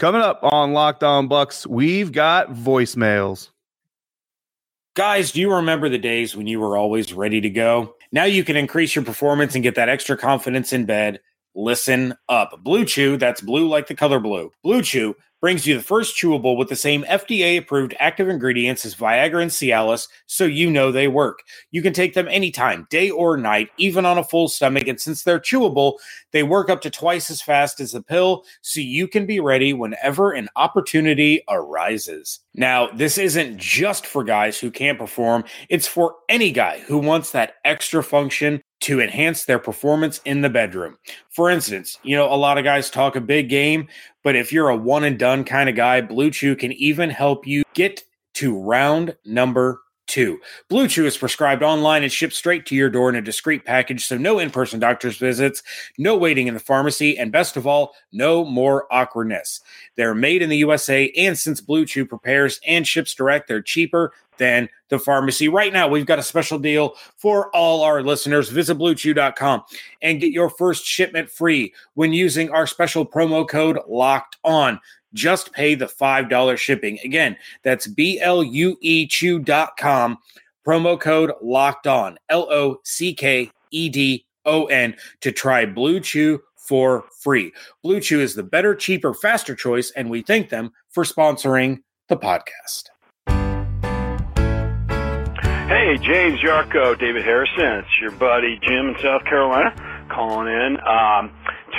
Coming up on Locked On Bucs, we've got voicemails. Guys, do you remember the days when you were always ready to go? Now you can increase your performance and get that extra confidence in bed. Listen up. Blue Chew, that's blue like the color blue. Blue Chew brings you the first chewable with the same FDA approved active ingredients as Viagra and Cialis, so you know they work. You can take them anytime, day or night, even on a full stomach. And since they're chewable, they work up to twice as fast as the pill, so you can be ready whenever an opportunity arises. Now, this isn't just for guys who can't perform, it's for any guy who wants that extra function to enhance their performance in the bedroom. For instance, you know, a lot of guys talk a big game, but if you're a one and done kind of guy, Blue Chew can even help you get to round number two. Blue Chew is prescribed online and shipped straight to your door in a discreet package, so no in person doctor's visits, no waiting in the pharmacy, and best of all, no more awkwardness. They're made in the USA, and since Blue Chew prepares and ships direct, they're cheaper than the pharmacy. Right now, we've got a special deal for all our listeners. Visit bluechew.com and get your first shipment free when using our special promo code locked on. Just pay the $5 shipping. Again, that's B L U E Chew.com. Promo code locked on, L O C K E D O N, to try Blue Chew for free. Blue Chew is the better, cheaper, faster choice, and we thank them for sponsoring the podcast. Hey, James Yarbrough, David Harrison. It's your buddy Jim in South Carolina calling in. Um,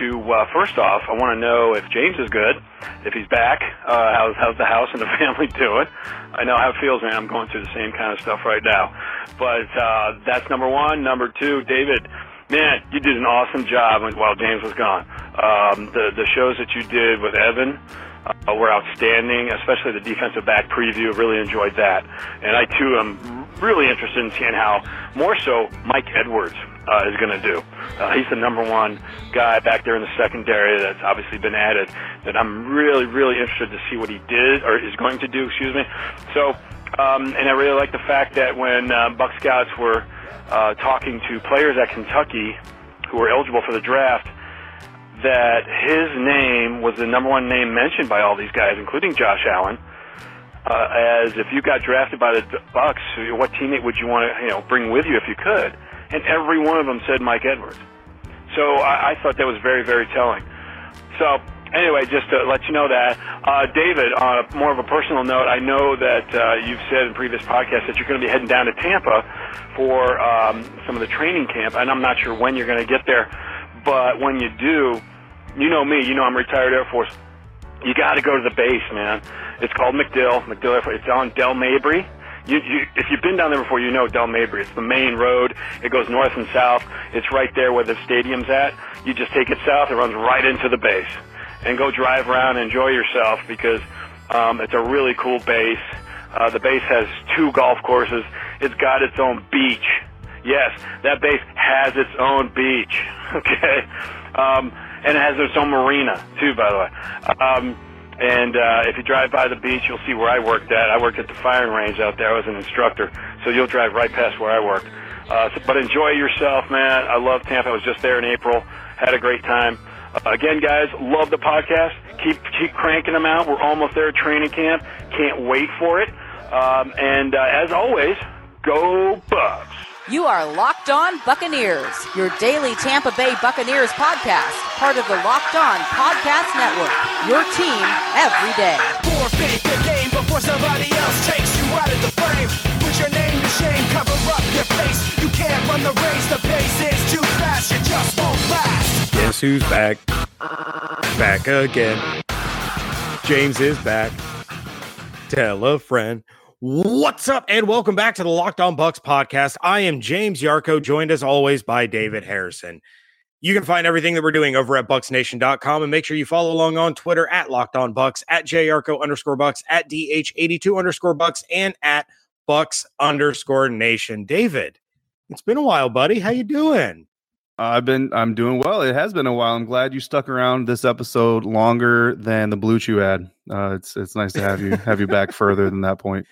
to uh, first off, I want to know if James is good, if he's back. Uh, how's how's the house and the family doing? I know how it feels, man. I'm going through the same kind of stuff right now. But uh, that's number one. Number two, David. Man, you did an awesome job while James was gone. Um, the the shows that you did with Evan uh, were outstanding, especially the defensive back preview. Really enjoyed that, and I too am really interested in seeing how more so Mike Edwards uh, is going to do. Uh, he's the number one guy back there in the secondary that's obviously been added. That I'm really, really interested to see what he did or is going to do. Excuse me. So, um, and I really like the fact that when uh, Buck Scouts were uh, talking to players at Kentucky who were eligible for the draft, that his name was the number one name mentioned by all these guys, including Josh Allen. Uh, as if you got drafted by the Bucs, what teammate would you want to you know bring with you if you could? And every one of them said Mike Edwards. So I, I thought that was very, very telling. So anyway, just to let you know that, uh, David, on more of a personal note, I know that uh, you've said in previous podcasts that you're going to be heading down to Tampa for um, some of the training camp, and I'm not sure when you're going to get there, but when you do, you know me, you know I'm retired Air Force. You got to go to the base, man. It's called MacDill, MacDill Air Force. It's on Dale Mabry. You, you, if you've been down there before, you know Dale Mabry. It's the main road. It goes north and south. It's right there where the stadium's at. You just take it south. It runs right into the base. And go drive around enjoy yourself because um, it's a really cool base. Uh, the base has two golf courses. It's got its own beach. Yes, that base has its own beach. Okay. Um, and it has its own marina, too, by the way. Um, and uh, if you drive by the beach, you'll see where I worked at. I worked at the firing range out there. I was an instructor, so you'll drive right past where I worked. Uh, but enjoy yourself, man. I love Tampa. I was just there in April. Had a great time. Uh, again, guys, love the podcast. Keep keep cranking them out. We're almost there at training camp. Can't wait for it. Um, and uh, as always, go Bucs. You are Locked On Buccaneers, your daily Tampa Bay Buccaneers podcast, part of the Locked On Podcast Network. Your team every day. Forfeit the game before somebody else takes you out of the frame. Put your name to shame, cover up your face. You can't run the race, the pace is too fast, you just won't last. Guess who's back? Back again. James is back. Tell a friend. What's up, and welcome back to the Locked On Bucs podcast. I am James Yarbrough, joined as always by David Harrison. You can find everything that we're doing over at bucsnation.com and make sure you follow along on Twitter at Locked On Bucs, at JYarko underscore Bucks, at DH82 underscore Bucks, and at Bucks underscore Nation. David, it's been a while, buddy. How you doing? I've been I'm doing well. It has been a while. I'm glad you stuck around this episode longer than the Blue Chew ad. Uh, it's it's nice to have you have you back further than that point.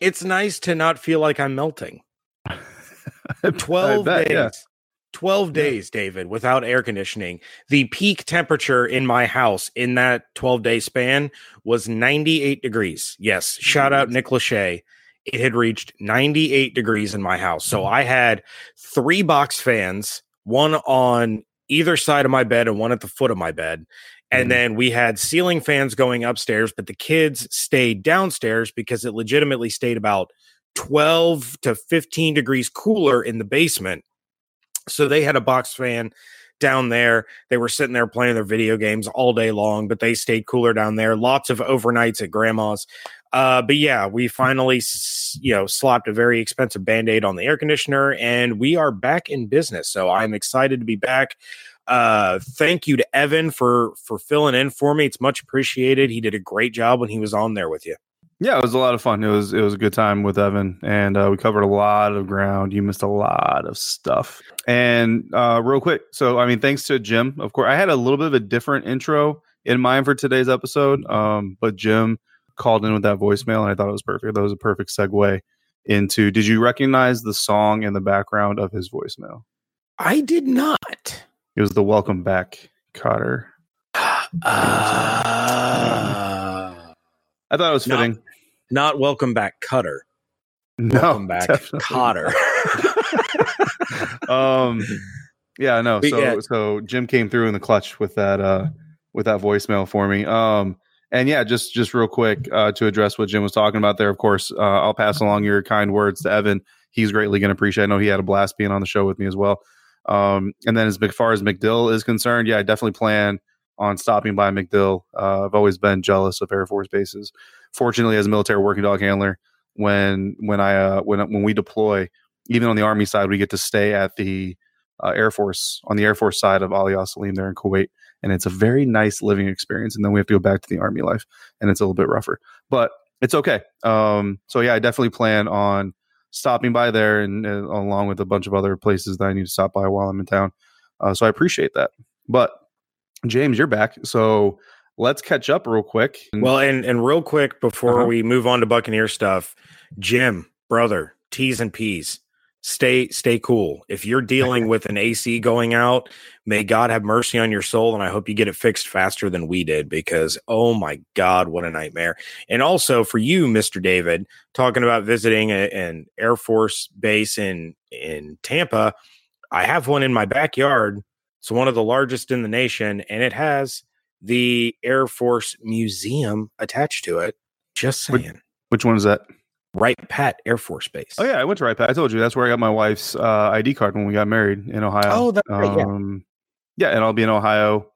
It's nice to not feel like I'm melting. 12 bet, days. yeah. 12 days, David, without air conditioning. The peak temperature in my house in that 12 day span was 98 degrees. Yes. Shout out Nick Lachey. It had reached 98 degrees in my house. So I had three box fans, one on either side of my bed and one at the foot of my bed. And Mhm. then we had ceiling fans going upstairs, but the kids stayed downstairs because it legitimately stayed about 12 to 15 degrees cooler in the basement. So they had a box fan down there. They were sitting there playing their video games all day long, but they stayed cooler down there. Lots of overnights at grandma's. Uh, but yeah, we finally, you know, slapped a very expensive band aid on the air conditioner and we are back in business. So I'm excited to be back. Uh, thank you to Evan for for filling in for me. It's much appreciated. He did a great job when he was on there with you. Yeah, it was a lot of fun. It was it was a good time with Evan, and uh, we covered a lot of ground. You missed a lot of stuff. And uh, real quick, so I mean, thanks to Jim. Of course, I had a little bit of a different intro in mind for today's episode, um, but Jim called in with that voicemail, and I thought it was perfect. That was a perfect segue into. Did you recognize the song in the background of his voicemail? I did not. It was the "Welcome Back" Kotter. Uh, I thought it was fitting. not welcome back, Cutter. no, Welcome back, definitely Kotter. um yeah no But so yeah. so jim came through in the clutch with that uh with that voicemail for me um and yeah just just real quick uh to address what jim was talking about there of course uh i'll pass along your kind words to evan. He's greatly going to appreciate i know he had a blast being on the show with me as well. Um and then as far as MacDill is concerned yeah i definitely plan on stopping by MacDill. Uh, i've always been jealous of air force bases. Fortunately as a military working dog handler when when i uh when when we deploy even on the army side, we get to stay at the uh, Air Force on the Air Force side of Ali Al Salem there in Kuwait, and it's a very nice living experience. And then we have to go back to the army life, and it's a little bit rougher, but it's okay. Um, so yeah, I definitely plan on stopping by there, and uh, along with a bunch of other places that I need to stop by while I'm in town. Uh, so I appreciate that. But James, you're back, so let's catch up real quick. well, and and real quick before Uh-huh. we move on to Buccaneer stuff, Jim, brother, T's and P's. Stay stay cool. If you're dealing with an AC going out, may God have mercy on your soul, and I hope you get it fixed faster than we did because oh my God, what a nightmare! And also for you, Mister David, talking about visiting a, an Air Force base in in Tampa, I have one in my backyard. It's one of the largest in the nation, and it has the Air Force Museum attached to it. Just Which- saying. which one is that? Wright Pat Air Force Base. Oh yeah, I went to Wright Pat. I told you that's where I got my wife's uh, ID card when we got married in Ohio. Oh, that's right, yeah. Um, yeah, and I'll be in Ohio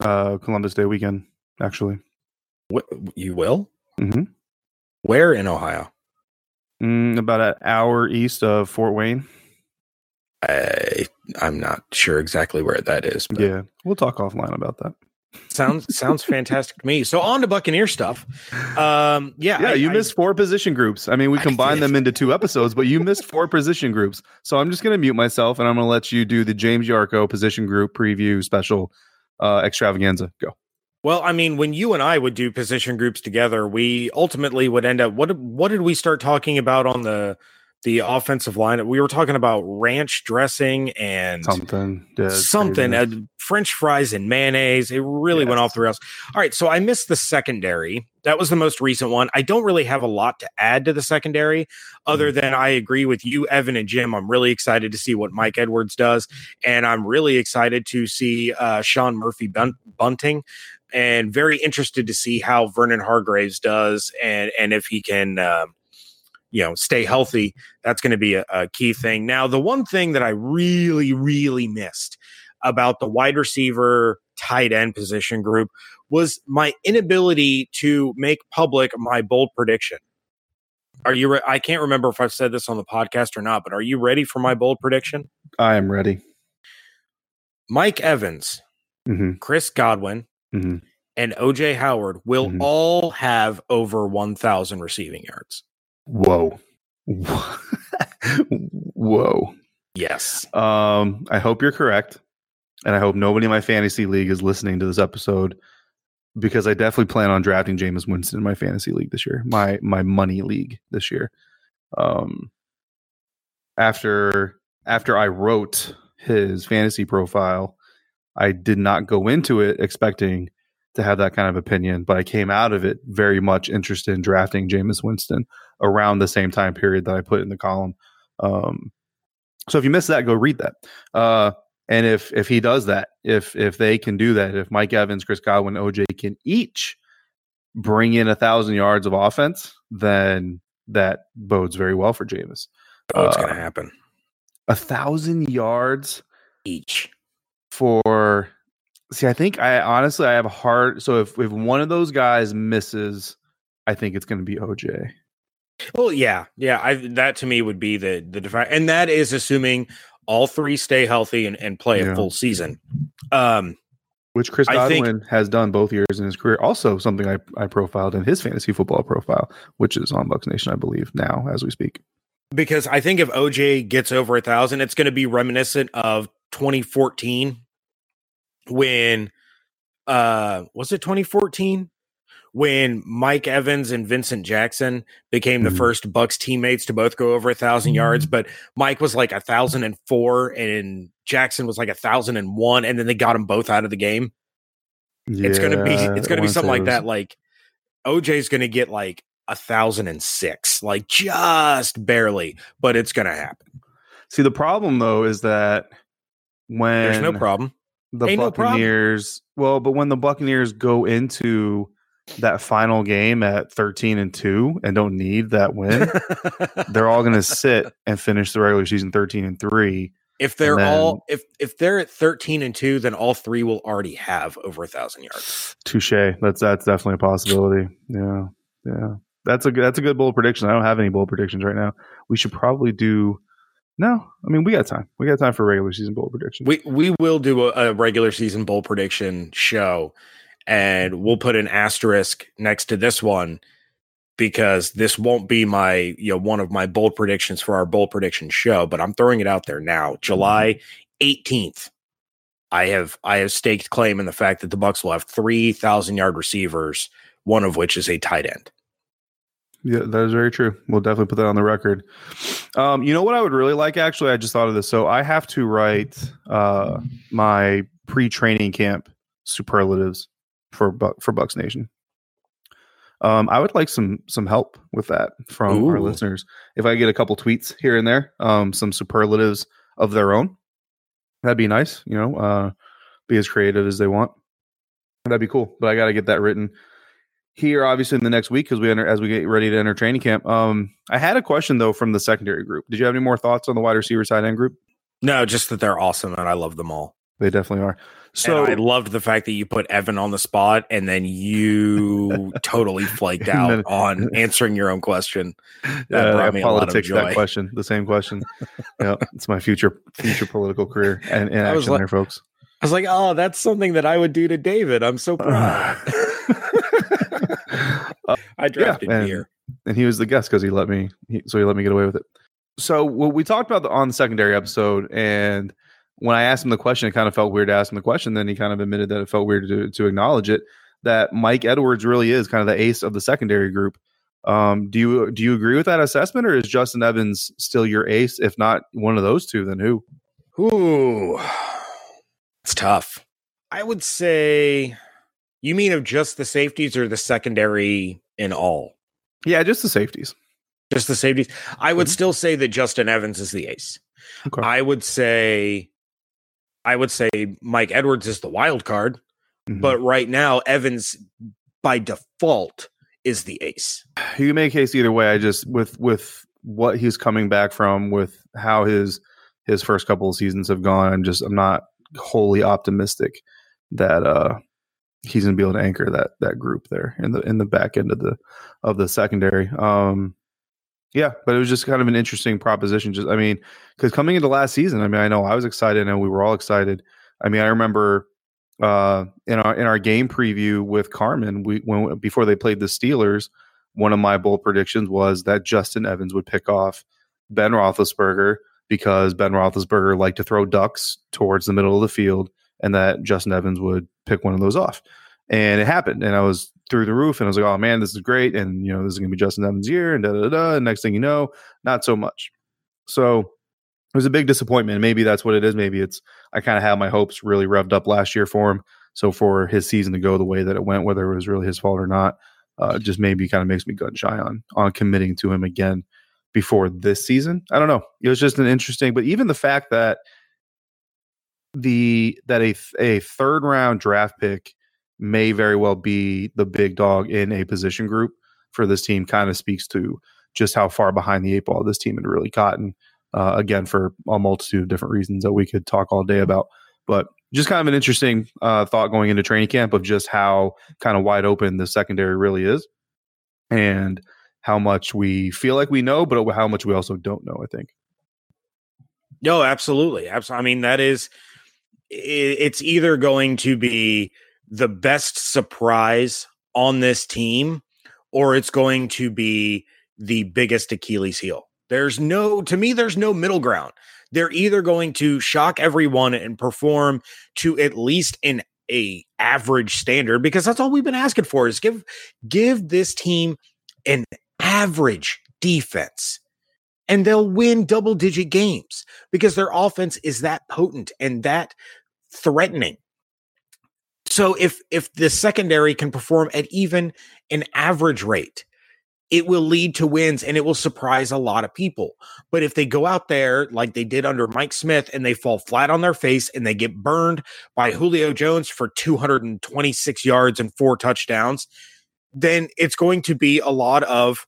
uh, Columbus Day weekend. Actually, Wh- you will? Mhm. Where in Ohio? mm, about an hour east of Fort Wayne. I I'm not sure exactly where that is. But Yeah, we'll talk offline about that. Sounds sounds fantastic to me. So on to Buccaneer stuff. Um, yeah, yeah, I- you I- missed four position groups. I mean, we combined them into two episodes, but you missed four position groups. So I'm just going to mute myself and I'm going to let you do the James Yarbrough position group preview special uh, extravaganza. Go. Well, I mean, when you and I would do position groups together, we ultimately would end up. What what did we start talking about on the the offensive line? We were talking about ranch dressing and Something. Yeah, something uh. French fries and mayonnaise. It really went Yes. off the rails. All right, so I missed the secondary. That was the most recent one. I don't really have a lot to add to the secondary, other Mm-hmm. than I agree with you, Evan and Jim. I'm really excited to see what Mike Edwards does, and I'm really excited to see uh, Sean Murphy bun- bunting, and very interested to see how Vernon Hargreaves does, and and if he can. Um, you know, stay healthy. That's going to be a, a key thing. Now, the one thing that I really, really missed about the wide receiver tight end position group was my inability to make public my bold prediction. Are you? Re- I can't remember if I've said this on the podcast or not, but are you ready for my bold prediction? I am ready. Mike Evans, hmm Chris Godwin, hmm and OJ Howard will Mhm. all have over 1,000 receiving yards. Whoa. Whoa. Yes. Um, I hope you're correct. And I hope nobody in my fantasy league is listening to this episode because I definitely plan on drafting Jameis Winston in my fantasy league this year. My my money league this year. Um after after I wrote his fantasy profile, I did not go into it expecting to have that kind of opinion, but I came out of it very much interested in drafting Jameis Winston around the same time period that I put in the column. Um, so if you missed that, go read that. Uh, and if if he does that, if if they can do that, if Mike Evans, Chris Godwin, OJ can each bring in a thousand yards of offense, then that bodes very well for Jameis. Oh, it's Uh, going to happen A thousand yards each. for see, I think I honestly I have a hard so if if one of those guys misses, I think it's gonna be OJ. Well, yeah, yeah. I that to me would be the the defi- and that is assuming all three stay healthy and, and play Yeah. a full season. Um, Which Chris I think- has done both years in his career. Also, something I, I profiled in his fantasy football profile, which is on Bucs Nation, I believe, now as we speak. because I think if OJ gets over a thousand, it's going to be reminiscent of 2014 when uh was it 2014 when Mike Evans and Vincent Jackson became the Mhm. first Bucs teammates to both go over a thousand yards, but Mike was like a thousand and four and Jackson was like a thousand and one, and then they got them both out of the game. it's gonna be it's gonna be something like was- that. Like OJ's gonna get like a thousand and six, like just barely, but it's gonna happen. See, the problem though is that when There's no problem. The Ain't no. Buccaneers, well, but when the Buccaneers go into that final game at 13 and 2 and don't need that win, they're all going to sit and finish the regular season 13 and 3. if they're then- all if if they're at 13 and 2, then all three will already have over a thousand yards. Touche. That's that's definitely a possibility. Yeah. Yeah. That's a good that's a good bold prediction. I don't have any bold predictions right now. We should probably do No, I mean we got time. We got time for regular season bold predictions. We we will do a, a regular season bowl prediction show, and we'll put an asterisk next to this one because this won't be my you know one of my bold predictions for our bold prediction show. But I'm throwing it out there now, mm-hmm. July 18th. I have I have staked claim in the fact that the Bucs will have three thousand yard receivers, one of which is a tight end. Yeah, that is very true. We'll definitely put that on the record. Um, you know what I would really like actually? I just thought of this. So I have to write uh my pre-training camp superlatives for Bu- for Bucs Nation. Um, I would like some some help with that from our listeners. If I get a couple tweets here and there, um, some superlatives of their own, that'd be nice. You know, uh, be as creative as they want. That'd be cool. But I got to get that written here, obviously, in the next week because we enter as we get ready to enter training camp. Um, I had a question though from the secondary group. Did you have any more thoughts on the wide receiver tight end group? No, just that they're awesome and I love them all. They definitely are. So So I loved the fact that you put Evan on the spot and then you totally flaked out then- on answering your own question. That uh, I me a lot of politics that question, the same question. yeah, it's my future future political career and, and I was action like- there, folks. I was like, oh, that's something that I would do to David. I'm so proud. I drafted and- beer. and he was the guest because he let me he, so he let me get away with it so what we talked about the, on the secondary episode and when i asked him the question it kind of felt weird to ask him the question then he kind of admitted that it felt weird to, to acknowledge it that mike edwards really is kind of the ace of the secondary group um, do you do you agree with that assessment or is justin evans still your ace if not one of those two then who Ooh, it's tough. I would say, you mean of just the safeties or the secondary in all? yeah just the safeties Just the safeties. I would Mhm. still say that Justin Evans is the ace. okay. I would say, I would say Mike Edwards is the wild card, Mhm. but right now Evans by default is the ace. you make a case either way. I just with with what he's coming back from, with how his his first couple of seasons have gone, I'm just I'm not wholly optimistic that uh he's gonna be able to anchor that that group there in the in the back end of the of the secondary. Um yeah, but it was just kind of an interesting proposition. Just I mean, because coming into last season, I mean, I know I was excited and we were all excited. I mean, I remember uh in our in our game preview with Carmen, we when before they played the Steelers, one of my bold predictions was that Justin Evans would pick off Ben Roethlisberger because Ben Roethlisberger liked to throw ducks towards the middle of the field, and that Justin Evans would pick one of those off. And it happened, and I was through the roof, and I was like, "Oh man, this is great!" And you know, this is going to be Justin Evans' year, and da da da. And next thing you know, not so much. So it was a big disappointment. Maybe that's what it is. Maybe it's I kind of had my hopes really revved up last year for him. So for his season to go the way that it went, whether it was really his fault or not, uh, just maybe kind of makes me gun shy on on committing to him again before this season. I don't know. It was just an interesting, but even the fact that the that a a third round draft pick may very well be the big dog in a position group for this team kind of speaks to just how far behind the eight ball this team had really gotten. Uh, again, for a multitude of different reasons that we could talk all day about. But just kind of an interesting uh, thought going into training camp of just how kind of wide open the secondary really is and how much we feel like we know, but how much we also don't know, I think. No, absolutely. Absolutely. I mean, that is, it's either going to be the best surprise on this team or it's going to be the biggest Achilles heel. There's no, to me, there's no middle ground. They're either going to shock everyone and perform to at least an a average standard because that's all we've been asking for is give give this team an average defense and they'll win double digit games because their offense is that potent and that threatening. So if if the secondary can perform at even an average rate, it will lead to wins and it will surprise a lot of people. But if they go out there like they did under Mike Smith and they fall flat on their face and they get burned by Julio Jones for 226 yards and four touchdowns, then it's going to be a lot of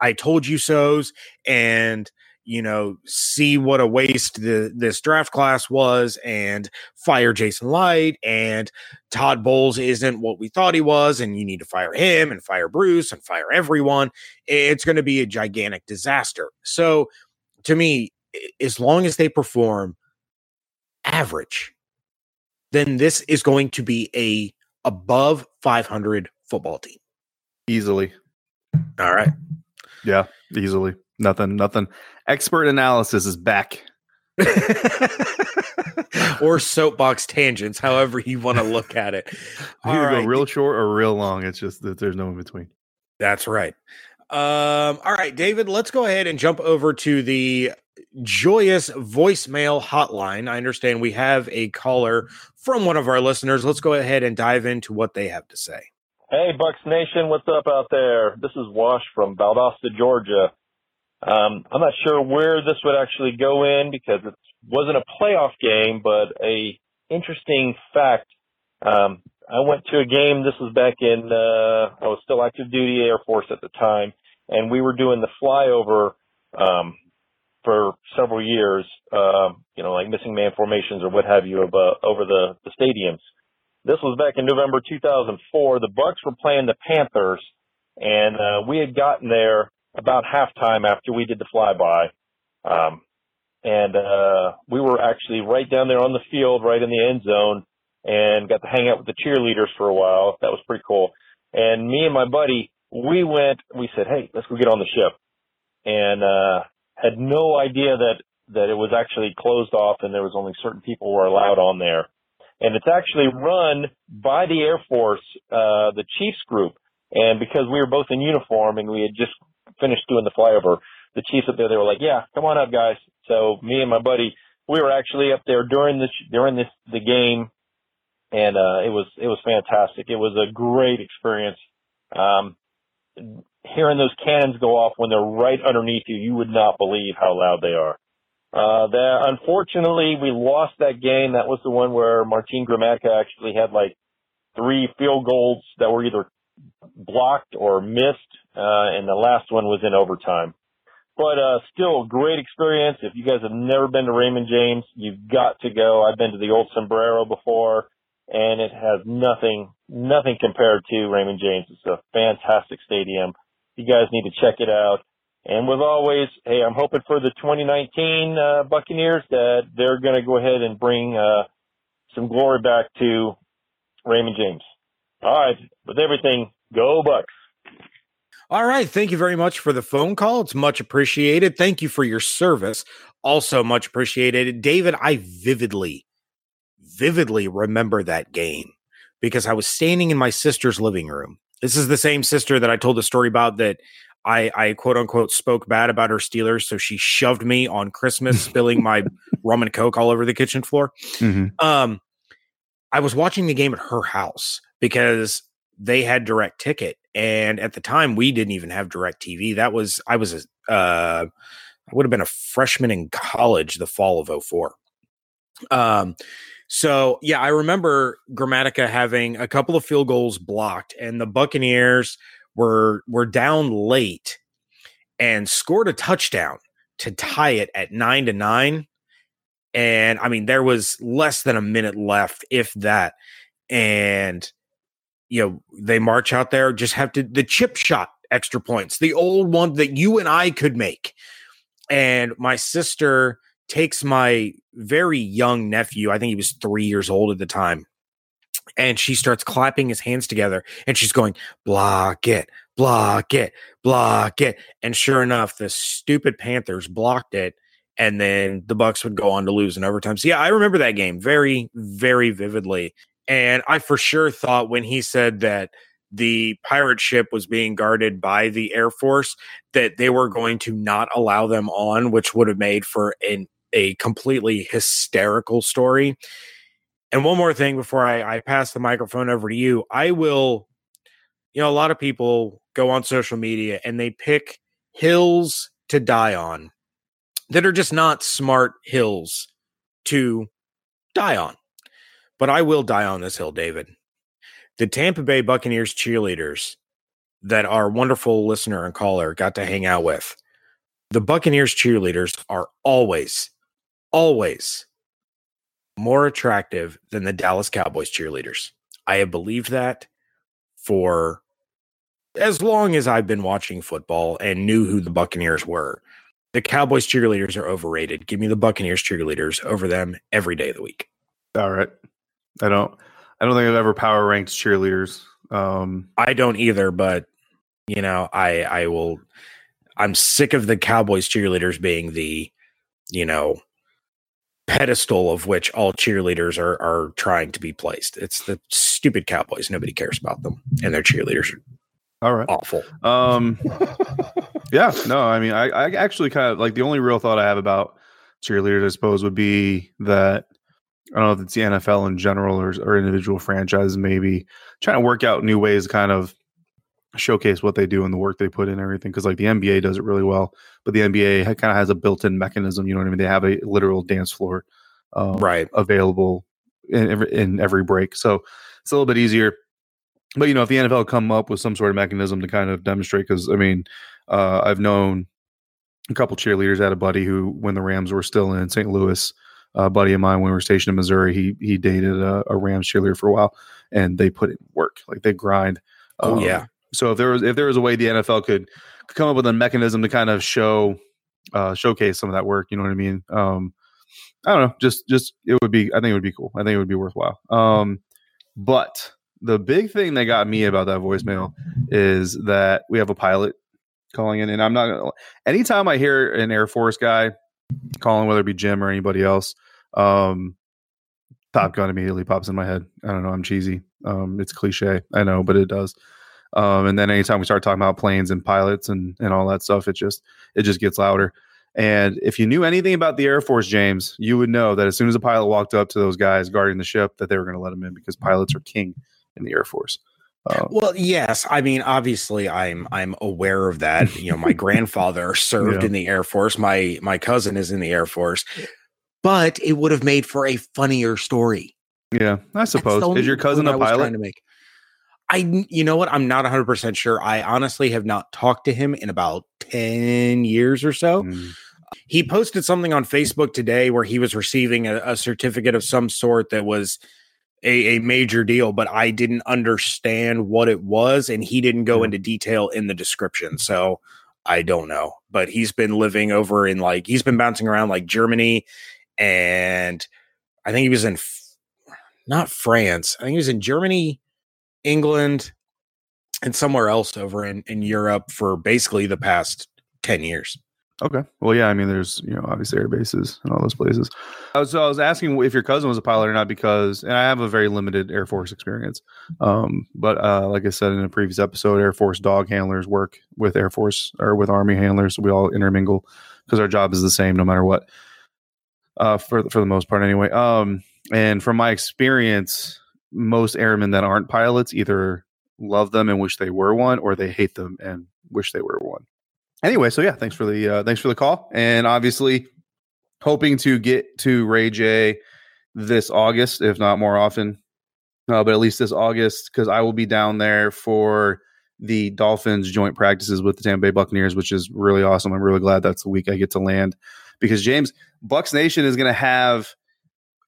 I told you so's and you know, see what a waste the, this draft class was and fire Jason Licht and Todd Bowles isn't what we thought he was and you need to fire him and fire Bruce and fire everyone. It's going to be a gigantic disaster. So to me, as long as they perform average, then this is going to be a above 500 football team. Easily. All right. Yeah, easily. Nothing, nothing. Expert analysis is back. or soapbox tangents, however you want to look at it. All Either right. go real short or real long. It's just that there's no in between. That's right. Um, all right, David, let's go ahead and jump over to the joyous voicemail hotline. I understand we have a caller from one of our listeners. Let's go ahead and dive into what they have to say. Hey, Bucs Nation, what's up out there? This is Wash from Valdosta, Georgia. Um, I'm not sure where this would actually go in because it wasn't a playoff game, but a interesting fact. Um, I went to a game. This was back in uh, I was still active duty Air Force at the time, and we were doing the flyover um, for several years. Uh, you know, like missing man formations or what have you, of, uh, over the, the stadiums. This was back in November 2004. The Bucks were playing the Panthers, and uh, we had gotten there about halftime after we did the flyby. Um, and, uh, we were actually right down there on the field, right in the end zone and got to hang out with the cheerleaders for a while. That was pretty cool. And me and my buddy, we went, we said, Hey, let's go get on the ship and, uh, had no idea that, that it was actually closed off and there was only certain people were allowed on there. And it's actually run by the Air Force, uh, the Chiefs group. And because we were both in uniform and we had just finished doing the flyover, the chiefs up there, they were like, yeah, come on up, guys. So me and my buddy, we were actually up there during this, during this, the game. And, uh, it was, it was fantastic. It was a great experience. Um, hearing those cannons go off when they're right underneath you, you would not believe how loud they are. Uh, that unfortunately we lost that game. That was the one where Martin Gramatica actually had like three field goals that were either blocked or missed, uh, and the last one was in overtime. But uh, still a great experience. If you guys have never been to Raymond James, you've got to go. I've been to the old Sombrero before, and it has nothing, nothing compared to Raymond James. It's a fantastic stadium. You guys need to check it out. And with always, hey, I'm hoping for the 2019 uh, Buccaneers that they're going to go ahead and bring uh, some glory back to Raymond James. All right, with everything, Go Bucs. All right. Thank you very much for the phone call. It's much appreciated. Thank you for your service. Also much appreciated. David, I vividly, vividly remember that game because I was standing in my sister's living room. This is the same sister that I told the story about that I, I quote unquote spoke bad about her Steelers, so she shoved me on Christmas, spilling my rum and coke all over the kitchen floor. Mhm. Um, I was watching the game at her house because they had direct ticket, and at the time we didn't even have DirecTV. That was I was a uh, I would have been a freshman in college the fall of 04. Um, so yeah, I remember Gramatica having a couple of field goals blocked, and the Buccaneers were were down late and scored a touchdown to tie it at nine to nine. And I mean, there was less than a minute left, if that. And you know, they march out there, just have to the chip shot extra points, the old one that you and I could make. And my sister takes my very young nephew, I think he was three years old at the time, and she starts clapping his hands together and she's going, block it, block it, block it. And sure enough, the stupid Panthers blocked it. And then the Bucs would go on to lose in overtime. So yeah, I remember that game very, very vividly. And I for sure thought when he said that the pirate ship was being guarded by the Air Force that they were going to not allow them on, which would have made for an a completely hysterical story. And one more thing before I, I pass the microphone over to you, I will, you know, a lot of people go on social media and they pick hills to die on that are just not smart hills to die on. But I will die on this hill, David. The Tampa Bay Buccaneers cheerleaders that our wonderful listener and caller got to hang out with. The Buccaneers cheerleaders are always, always more attractive than the Dallas Cowboys cheerleaders. I have believed that for as long as I've been watching football and knew who the Buccaneers were. The Cowboys cheerleaders are overrated. Give me the Buccaneers cheerleaders over them every day of the week. All right. I don't. I don't think I've ever power ranked cheerleaders. Um, I don't either, but you know, I I will. I'm sick of the Cowboys cheerleaders being the, you know, pedestal of which all cheerleaders are are trying to be placed. It's the stupid Cowboys. Nobody cares about them, and their cheerleaders are all right. awful. Um, yeah, no, I mean, I, I actually kind of like the only real thought I have about cheerleaders, I suppose, would be that I don't know if it's the NFL in general or, or individual franchises, maybe trying to work out new ways to kind of showcase what they do and the work they put in everything. Because like the NBA does it really well, but the NBA kind of has a built-in mechanism. You know what I mean? They have a literal dance floor, um, Right. available in every in every break, so it's a little bit easier. But you know, if the NFL come up with some sort of mechanism to kind of demonstrate, because I mean, uh, I've known a couple cheerleaders. I had a buddy who, when the Rams were still in St. Louis, a buddy of mine when we were stationed in Missouri, he he dated a, a Rams cheerleader for a while, and they put in work, like they grind. Oh, Um, yeah. So if there was if there was a way the NFL could, come up with a mechanism to kind of show uh, showcase some of that work, you know what I mean? Um, I don't know, just just it would be. I think it would be cool. I think it would be worthwhile. Um, but the big thing that got me about that voicemail is that we have a pilot calling in, and I'm not gonna. Anytime I hear an Air Force guy calling, whether it be Jim or anybody else, um, Top Gun immediately pops in my head. I don't know. I'm cheesy. Um, it's cliche. I know, but it does. Um, and then anytime we start talking about planes and pilots and and all that stuff, it just it just gets louder. And if you knew anything about the Air Force, James, you would know that as soon as a pilot walked up to those guys guarding the ship, that they were going to let him in because pilots are king in the Air Force. Uh, Well, yes. I mean, obviously, I'm I'm aware of that. You know, my grandfather served Yeah. in the Air Force. My my cousin is in the Air Force, but it would have made for a funnier story. yeah, I suppose. Is your cousin a pilot? trying to make. I, you know what? I'm not 100 percent sure. I honestly have not talked to him in about 10 years or so. Mm, He posted something on Facebook today where he was receiving a, a certificate of some sort that was a, a major deal, but I didn't understand what it was, and he didn't go into detail in the description. So I don't know. But he's been living over in like he's been bouncing around like Germany, and I think he was in F- not France. I think he was in Germany, England, and somewhere else over in in Europe for basically the past ten years. Okay. Well, yeah. I mean, there's you know obviously air bases and all those places. I was, so I was asking if your cousin was a pilot or not because, and I have a very limited Air Force experience. Um, but uh, like I said in a previous episode, Air Force dog handlers work with Air Force or with Army handlers. So we all intermingle because our job is the same no matter what. Uh, for for the most part, anyway. Um, and from my experience, most airmen that aren't pilots either love them and wish they were one, or they hate them and wish they were one anyway, so yeah, thanks for the uh, thanks for the call, and obviously hoping to get to Ray Jay this August, if not more often, uh, but at least this August because I will be down there for the Dolphins joint practices with the Tampa Bay Buccaneers, which is really awesome. I'm really glad that's the week I get to land because James Bucs Nation is going to have,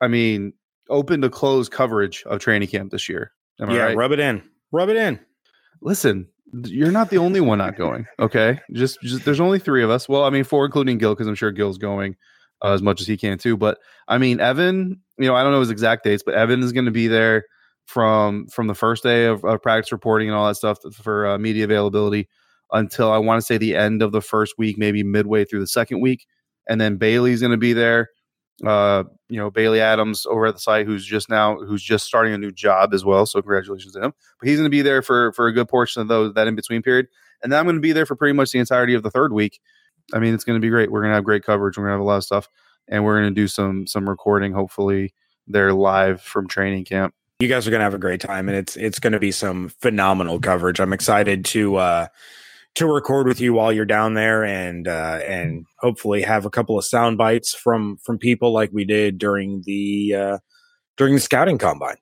I mean, open to close coverage of training camp this year. Am yeah, right? rub it in, rub it in. Listen, you're not the only one not going. Okay, just, just there's only three of us. Well, I mean, four including Gil, because I'm sure Gil's going uh, as much as he can too. But I mean, Evan, you know, I don't know his exact dates, but Evan is going to be there from from the first day of, of practice reporting and all that stuff for uh, media availability until I want to say the end of the first week, maybe midway through the second week, and then Bailey's going to be there uh, you know, Bailey Adams over at the site, who's just now who's just starting a new job as well. So congratulations to him. But he's going to be there for for a good portion of those that in between period, and then I'm going to be there for pretty much the entirety of the third week. I mean, it's going to be great. We're going to have great coverage. We're going to have a lot of stuff, and we're going to do some some recording. Hopefully, they're live from training camp. You guys are going to have a great time, and it's it's going to be some phenomenal coverage. I'm excited to. uh to record with you while you're down there and uh, and hopefully have a couple of sound bites from from people like we did during the uh, during the scouting combine.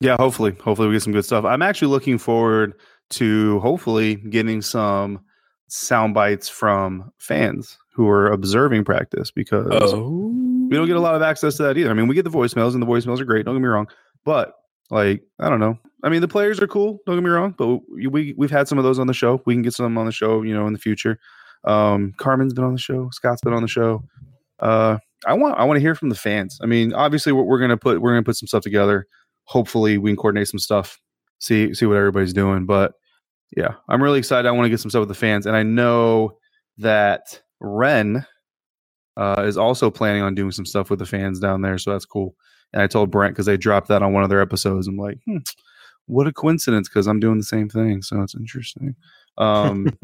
Yeah, hopefully, hopefully we get some good stuff. I'm actually looking forward to hopefully getting some sound bites from fans who are observing practice because oh. we don't get a lot of access to that either. I mean, we get the voicemails and the voicemails are great. Don't get me wrong, but like I don't know. I mean, the players are cool. Don't get me wrong, but we we've had some of those on the show. We can get some on the show, you know, in the future. Um, Carmen's been on the show. Scott's been on the show. Uh, I want I want to hear from the fans. I mean, obviously, we're, we're gonna put we're gonna put some stuff together. Hopefully, we can coordinate some stuff. See see what everybody's doing. But yeah, I'm really excited. I want to get some stuff with the fans, and I know that Ren uh, is also planning on doing some stuff with the fans down there. So that's cool. And I told Brent because they dropped that on one of their episodes. I'm like, hmm, what a coincidence because I'm doing the same thing. So it's interesting. Um,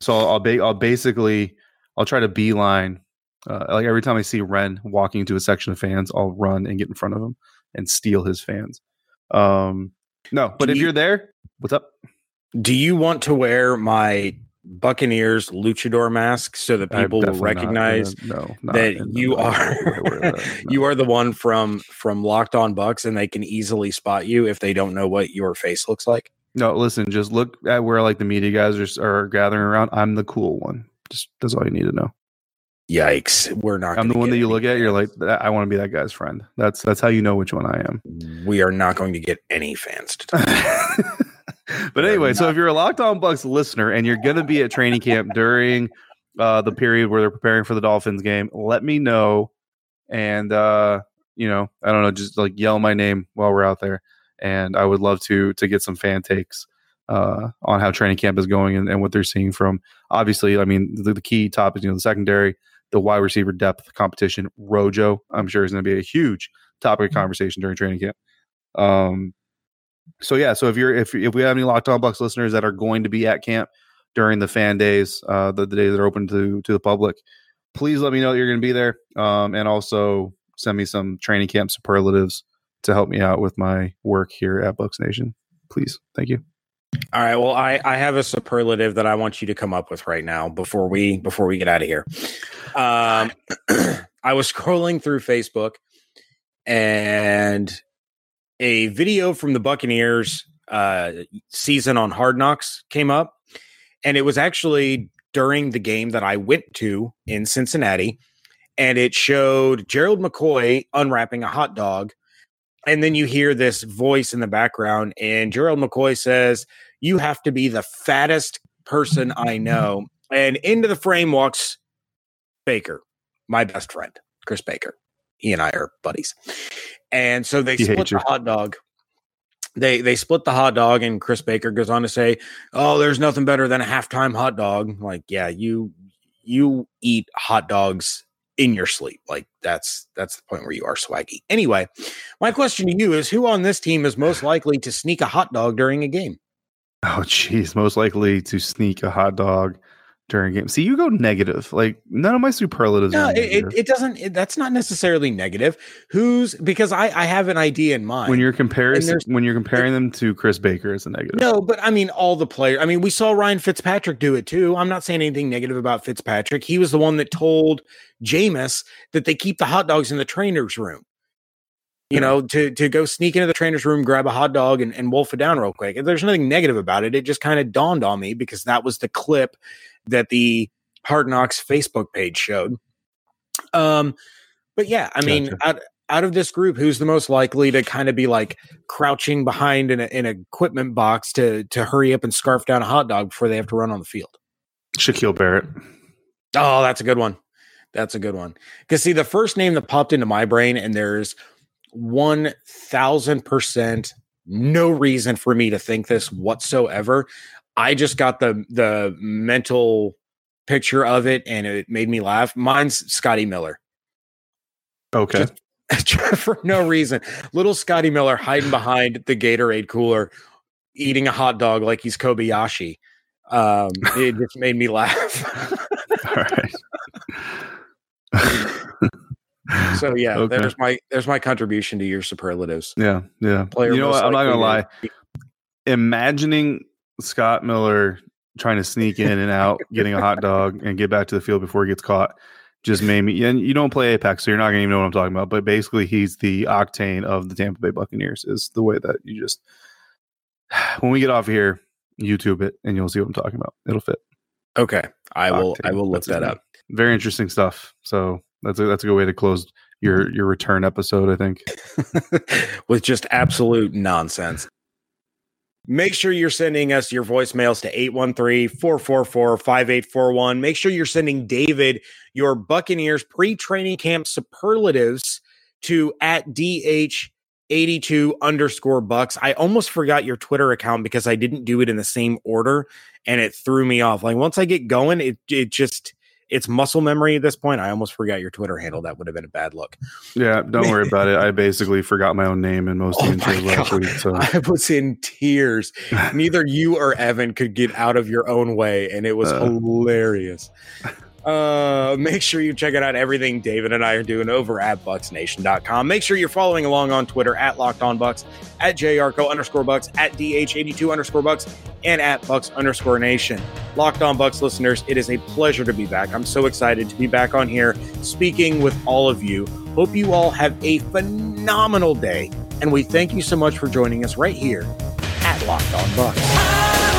so I'll, I'll, ba- I'll basically I'll try to beeline. Uh, like every time I see Ren walking into a section of fans, I'll run and get in front of him and steal his fans. Um, no, but Do if you, you're there, what's up? Do you want to wear my Buccaneers luchador mask so that people will recognize no, that you are that, no. you are the one from from Locked On Bucs and they can easily spot you if they don't know what your face looks like. No, listen, just look at where like the media guys are, are gathering around. I'm the cool one. Just that's all you need to know. Yikes, we're not. I'm the one that you look at. You're like, I want to be that guy's friend. That's that's how you know which one I am. We are not going to get any fans to. but anyway, so if you're a Locked On Bucs listener and you're going to be at training camp during uh, the period where they're preparing for the Dolphins game, let me know. And uh, you know, I don't know, just like yell my name while we're out there. And I would love to to get some fan takes uh, on how training camp is going and, and what they're seeing from. Obviously, I mean, the, the key topic, you know, the secondary, the wide receiver depth competition. Rojo, I'm sure, is going to be a huge topic of mm-hmm. conversation during training camp. Um, so yeah, so if you're if if we have any Locked On Bucs listeners that are going to be at camp during the fan days, uh, the, the days that are open to to the public, please let me know that you're going to be there, um, and also send me some training camp superlatives to help me out with my work here at Bucs Nation. Please, thank you. All right. Well, I, I have a superlative that I want you to come up with right now before we before we get out of here. Um, I was scrolling through Facebook and a video from the Buccaneers uh, season on Hard Knocks came up, and it was actually during the game that I went to in Cincinnati, and it showed Gerald McCoy unwrapping a hot dog. And then you hear this voice in the background, and Gerald McCoy says, You have to be the fattest person I know. And into the frame walks Baker, my best friend, Chris Baker. He and I are buddies. And so they he split the hot dog. They they split the hot dog, and Chris Baker goes on to say, "Oh, there's nothing better than a halftime hot dog." Like, yeah, you you eat hot dogs in your sleep. Like that's that's the point where you are swaggy. Anyway, my question to you is who on this team is most likely to sneak a hot dog during a game? Oh, geez, Most likely to sneak a hot dog during a game. See, you go negative. Like none of my superlatives. No, it, it, it doesn't. It, that's not necessarily negative. Who's because I I have an idea in mind. when you're comparing when you're comparing them to Chris Baker is a negative. No, but I mean, all the players. I mean, we saw Ryan Fitzpatrick do it too. I'm not saying anything negative about Fitzpatrick. He was the one that told Jameis that they keep the hot dogs in the trainer's room. You hmm. know, to to go sneak into the trainer's room, grab a hot dog, and, and wolf it down real quick. There's nothing negative about it. It just kind of dawned on me because that was the clip that the Hard Knocks Facebook page showed. Um, but yeah, I mean, Gotcha. out out of this group, who's the most likely to kind of be like crouching behind in, a, an equipment box to to hurry up and scarf down a hot dog before they have to run on the field? Shaquille Barrett. Oh, that's a good one. That's a good one. Because see, the first name that popped into my brain, and there's one thousand percent no reason for me to think this whatsoever. I just got the the mental picture of it, and it made me laugh. Mine's Scotty Miller. Okay. for no reason. Little Scotty Miller hiding behind the Gatorade cooler, eating a hot dog like he's Kobayashi. Um, it just made me laugh. All right. so yeah, Okay. there's my there's my contribution to your superlatives. yeah, yeah. Player you know what? I'm not gonna lie. Imagining Scott Miller trying to sneak in and out, getting a hot dog, and get back to the field before he gets caught just made me. And you don't play Apex, so you're not gonna even know what I'm talking about. But basically, he's the octane of the Tampa Bay Buccaneers. Is the way that you just when we get off here, YouTube it, and you'll see what I'm talking about. It'll fit. Okay, I will I will look that name. up. Very interesting stuff. So that's a that's a good way to close your mm-hmm. your return episode. I think. with just absolute nonsense. Make sure you're sending us your voicemails to 813-444-5841. Make sure you're sending David your Buccaneers pre-training camp superlatives to at DH82 underscore bucs. I almost forgot your Twitter account because I didn't do it in the same order and it threw me off. Like once I get going, it it just it's muscle memory at this point. I almost forgot your Twitter handle. That would have been a bad look. Yeah, don't worry about it. I basically forgot my own name in most Oh intros last week. So I was in tears. Neither you or Evan could get out of your own way, and it was Uh. hilarious. Uh, make sure you check it out everything David and I are doing over at bucsnation.com. Make sure you're following along on Twitter at locked on bucs, at jarco underscore bucs, at dh82 underscore bucs, and at bucs underscore nation. Locked on Bucs listeners, it is a pleasure to be back. I'm so excited to be back on here speaking with all of you. Hope you all have a phenomenal day, and we thank you so much for joining us right here at Locked On Bucs.